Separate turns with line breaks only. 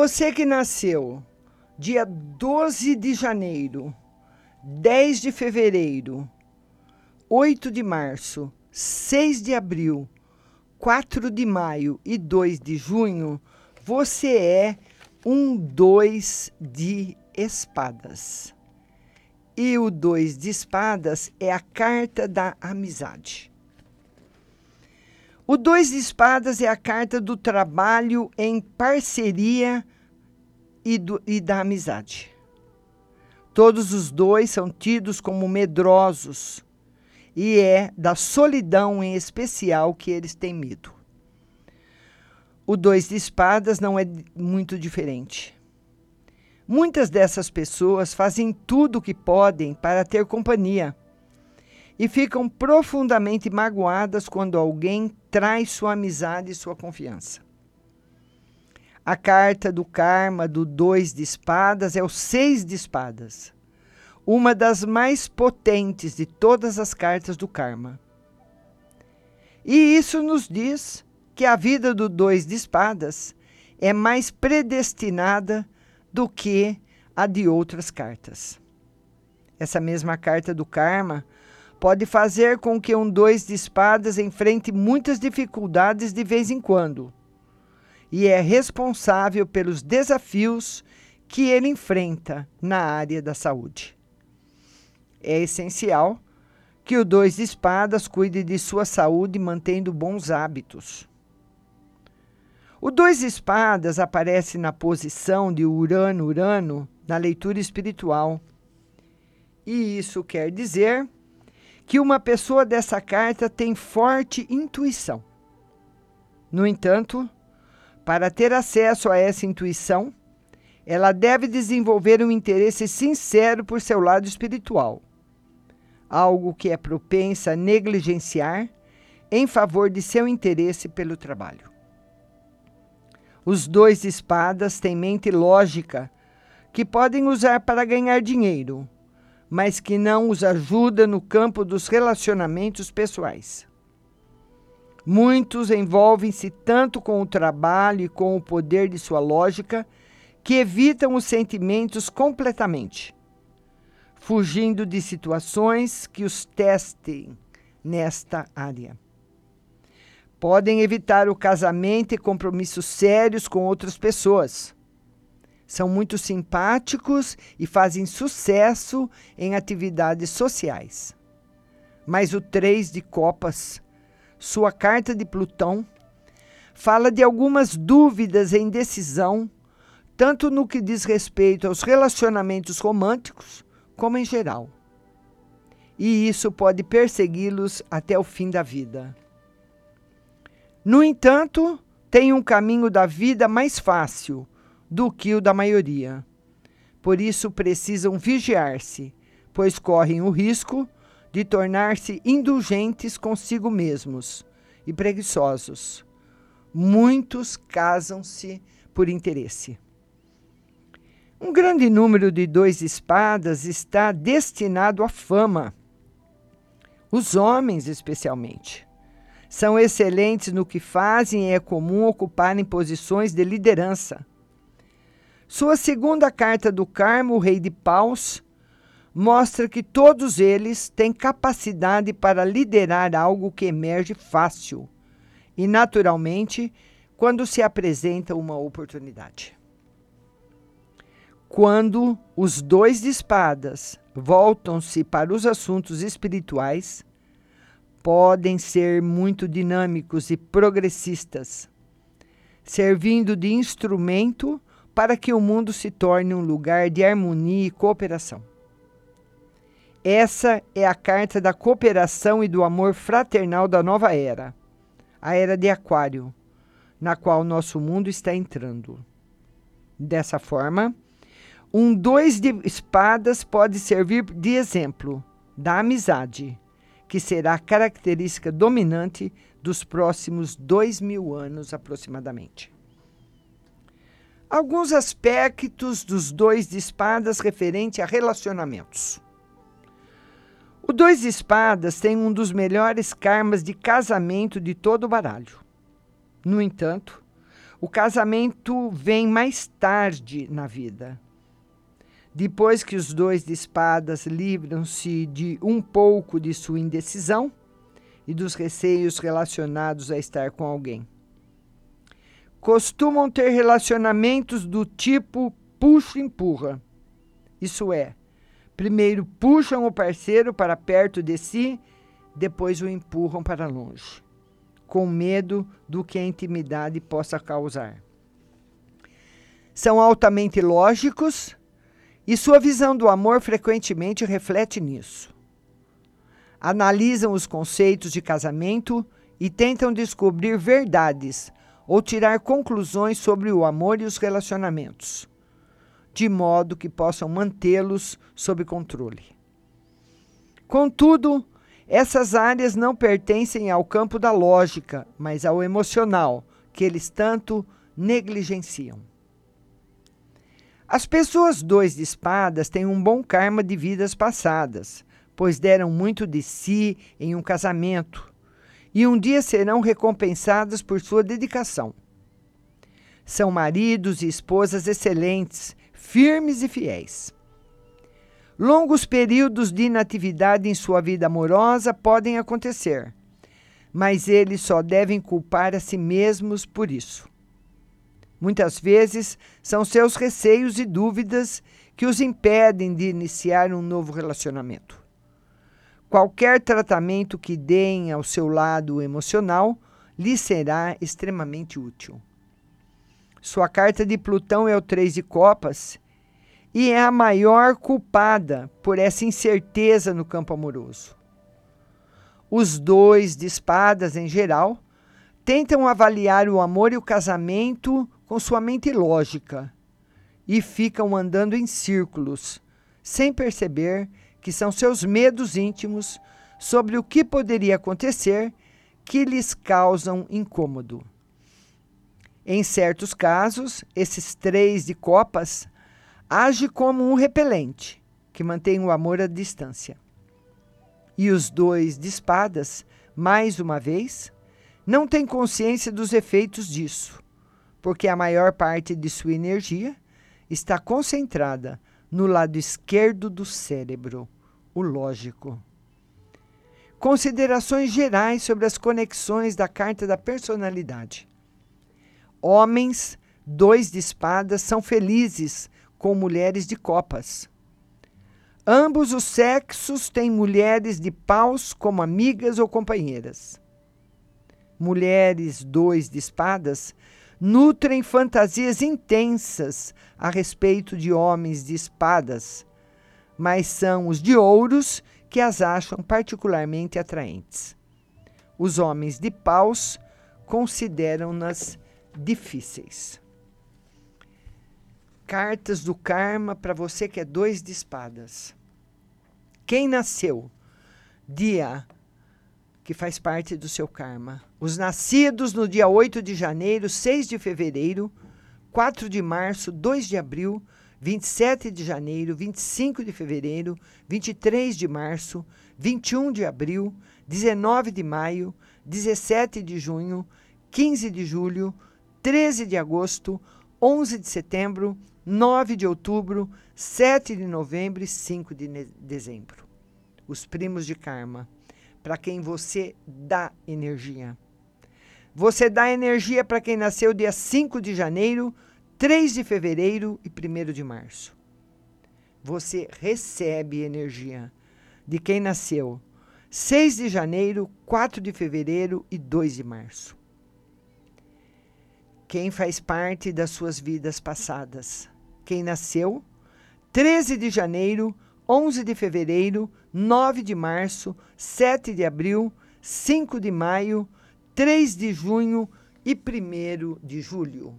Você que nasceu dia 12 de janeiro, 10 de fevereiro, 8 de março, 6 de abril, 4 de maio e 2 de junho, você é um dois de espadas. E o dois de espadas é a carta da amizade. O dois de espadas é a carta do trabalho em parceria e, do, e da amizade. Todos os dois são tidos como medrosos e é da solidão em especial que eles têm medo. O dois de espadas não é muito diferente. Muitas dessas pessoas fazem tudo o que podem para ter companhia e ficam profundamente magoadas quando alguém traz sua amizade e sua confiança. A carta do karma do dois de espadas é o seis de espadas, uma das mais potentes de todas as cartas do karma. E isso nos diz que a vida do dois de espadas é mais predestinada do que a de outras cartas. Essa mesma carta do karma pode fazer com que um dois de espadas enfrente muitas dificuldades de vez em quando, e é responsável pelos desafios que ele enfrenta na área da saúde. É essencial que o dois de espadas cuide de sua saúde mantendo bons hábitos. O dois de espadas aparece na posição de Urano-Urano na leitura espiritual. E isso quer dizer que uma pessoa dessa carta tem forte intuição. No entanto, para ter acesso a essa intuição, ela deve desenvolver um interesse sincero por seu lado espiritual, algo que é propensa a negligenciar em favor de seu interesse pelo trabalho. Os dois espadas têm mente lógica que podem usar para ganhar dinheiro mas que não os ajuda no campo dos relacionamentos pessoais. Muitos envolvem-se tanto com o trabalho e com o poder de sua lógica que evitam os sentimentos completamente, fugindo de situações que os testem nesta área. Podem evitar o casamento e compromissos sérios com outras pessoas são muito simpáticos e fazem sucesso em atividades sociais. Mas o três de copas, sua carta de Plutão, fala de algumas dúvidas em decisão, tanto no que diz respeito aos relacionamentos românticos, como em geral. E isso pode persegui-los até o fim da vida. No entanto, tem um caminho da vida mais fácil do que o da maioria. Por isso precisam vigiar-se, pois correm o risco de tornar-se indulgentes consigo mesmos e preguiçosos. Muitos casam-se por interesse. Um grande número de dois espadas está destinado à fama. Os homens, especialmente. São excelentes no que fazem e é comum ocuparem posições de liderança. Sua segunda carta do Carmo, o Rei de Paus, mostra que todos eles têm capacidade para liderar algo que emerge fácil e naturalmente quando se apresenta uma oportunidade. Quando os dois de espadas voltam-se para os assuntos espirituais, podem ser muito dinâmicos e progressistas, servindo de instrumento para que o mundo se torne um lugar de harmonia e cooperação. Essa é a carta da cooperação e do amor fraternal da nova era, a era de Aquário, na qual nosso mundo está entrando. Dessa forma, um dois de espadas pode servir de exemplo da amizade, que será a característica dominante dos próximos dois mil anos aproximadamente. Alguns aspectos dos dois de espadas referente a relacionamentos. O dois de espadas tem um dos melhores karmas de casamento de todo o baralho. No entanto, O casamento vem mais tarde na vida. Depois que os dois de espadas livram-se de um pouco de sua indecisão e dos receios relacionados a estar com alguém. Costumam ter relacionamentos do tipo puxa-empurra. Isso é, primeiro puxam o parceiro para perto de si, depois o empurram para longe, com medo do que a intimidade possa causar. São altamente lógicos e sua visão do amor frequentemente reflete nisso. Analisam os conceitos de casamento e tentam descobrir verdades ou tirar conclusões sobre o amor e os relacionamentos, de modo que possam mantê-los sob controle. Contudo, essas áreas não pertencem ao campo da lógica, mas ao emocional, que eles tanto negligenciam. As pessoas dois de espadas têm um bom karma de vidas passadas, pois deram muito de si em um casamento e um dia serão recompensadas por sua dedicação. São maridos e esposas excelentes, firmes e fiéis. Longos períodos de inatividade em sua vida amorosa podem acontecer, mas eles só devem culpar a si mesmos por isso. Muitas vezes são seus receios e dúvidas que os impedem de iniciar um novo relacionamento. Qualquer tratamento que deem ao seu lado emocional lhe será extremamente útil. Sua carta de Plutão é o Três de Copas e é a maior culpada por essa incerteza no campo amoroso. Os dois de espadas, em geral, tentam avaliar o amor e o casamento com sua mente lógica e ficam andando em círculos, sem perceber que são seus medos íntimos sobre o que poderia acontecer que lhes causam incômodo. Em certos casos, esses três de copas age como um repelente que mantém o amor à distância. E os dois de espadas, mais uma vez, não têm consciência dos efeitos disso porque a maior parte de sua energia está concentrada no lado esquerdo do cérebro, o lógico. Considerações gerais sobre as conexões da carta da personalidade. Homens, dois de espadas, são felizes com mulheres de copas. Ambos os sexos têm mulheres de paus como amigas ou companheiras. Mulheres, dois de espadas, nutrem fantasias intensas a respeito de homens de espadas, mas são os de ouros que as acham particularmente atraentes. Os homens de paus consideram-nas difíceis. Cartas do Karma para você que é dois de espadas. Quem nasceu dia que faz parte do seu karma. Os nascidos no dia 8 de janeiro, 6 de fevereiro, 4 de março, 2 de abril, 27 de janeiro, 25 de fevereiro, 23 de março, 21 de abril, 19 de maio, 17 de junho, 15 de julho, 13 de agosto, 11 de setembro, 9 de outubro, 7 de novembro e 5 de dezembro. Os primos de karma para quem você dá energia. Você dá energia para quem nasceu dia 5 de janeiro, 3 de fevereiro e 1 de março. Você recebe energia de quem nasceu 6 de janeiro, 4 de fevereiro e 2 de março. Quem faz parte das suas vidas passadas? Quem nasceu 13 de janeiro, 11 de fevereiro, 9 de março, 7 de abril, 5 de maio, 3 de junho e 1 de julho.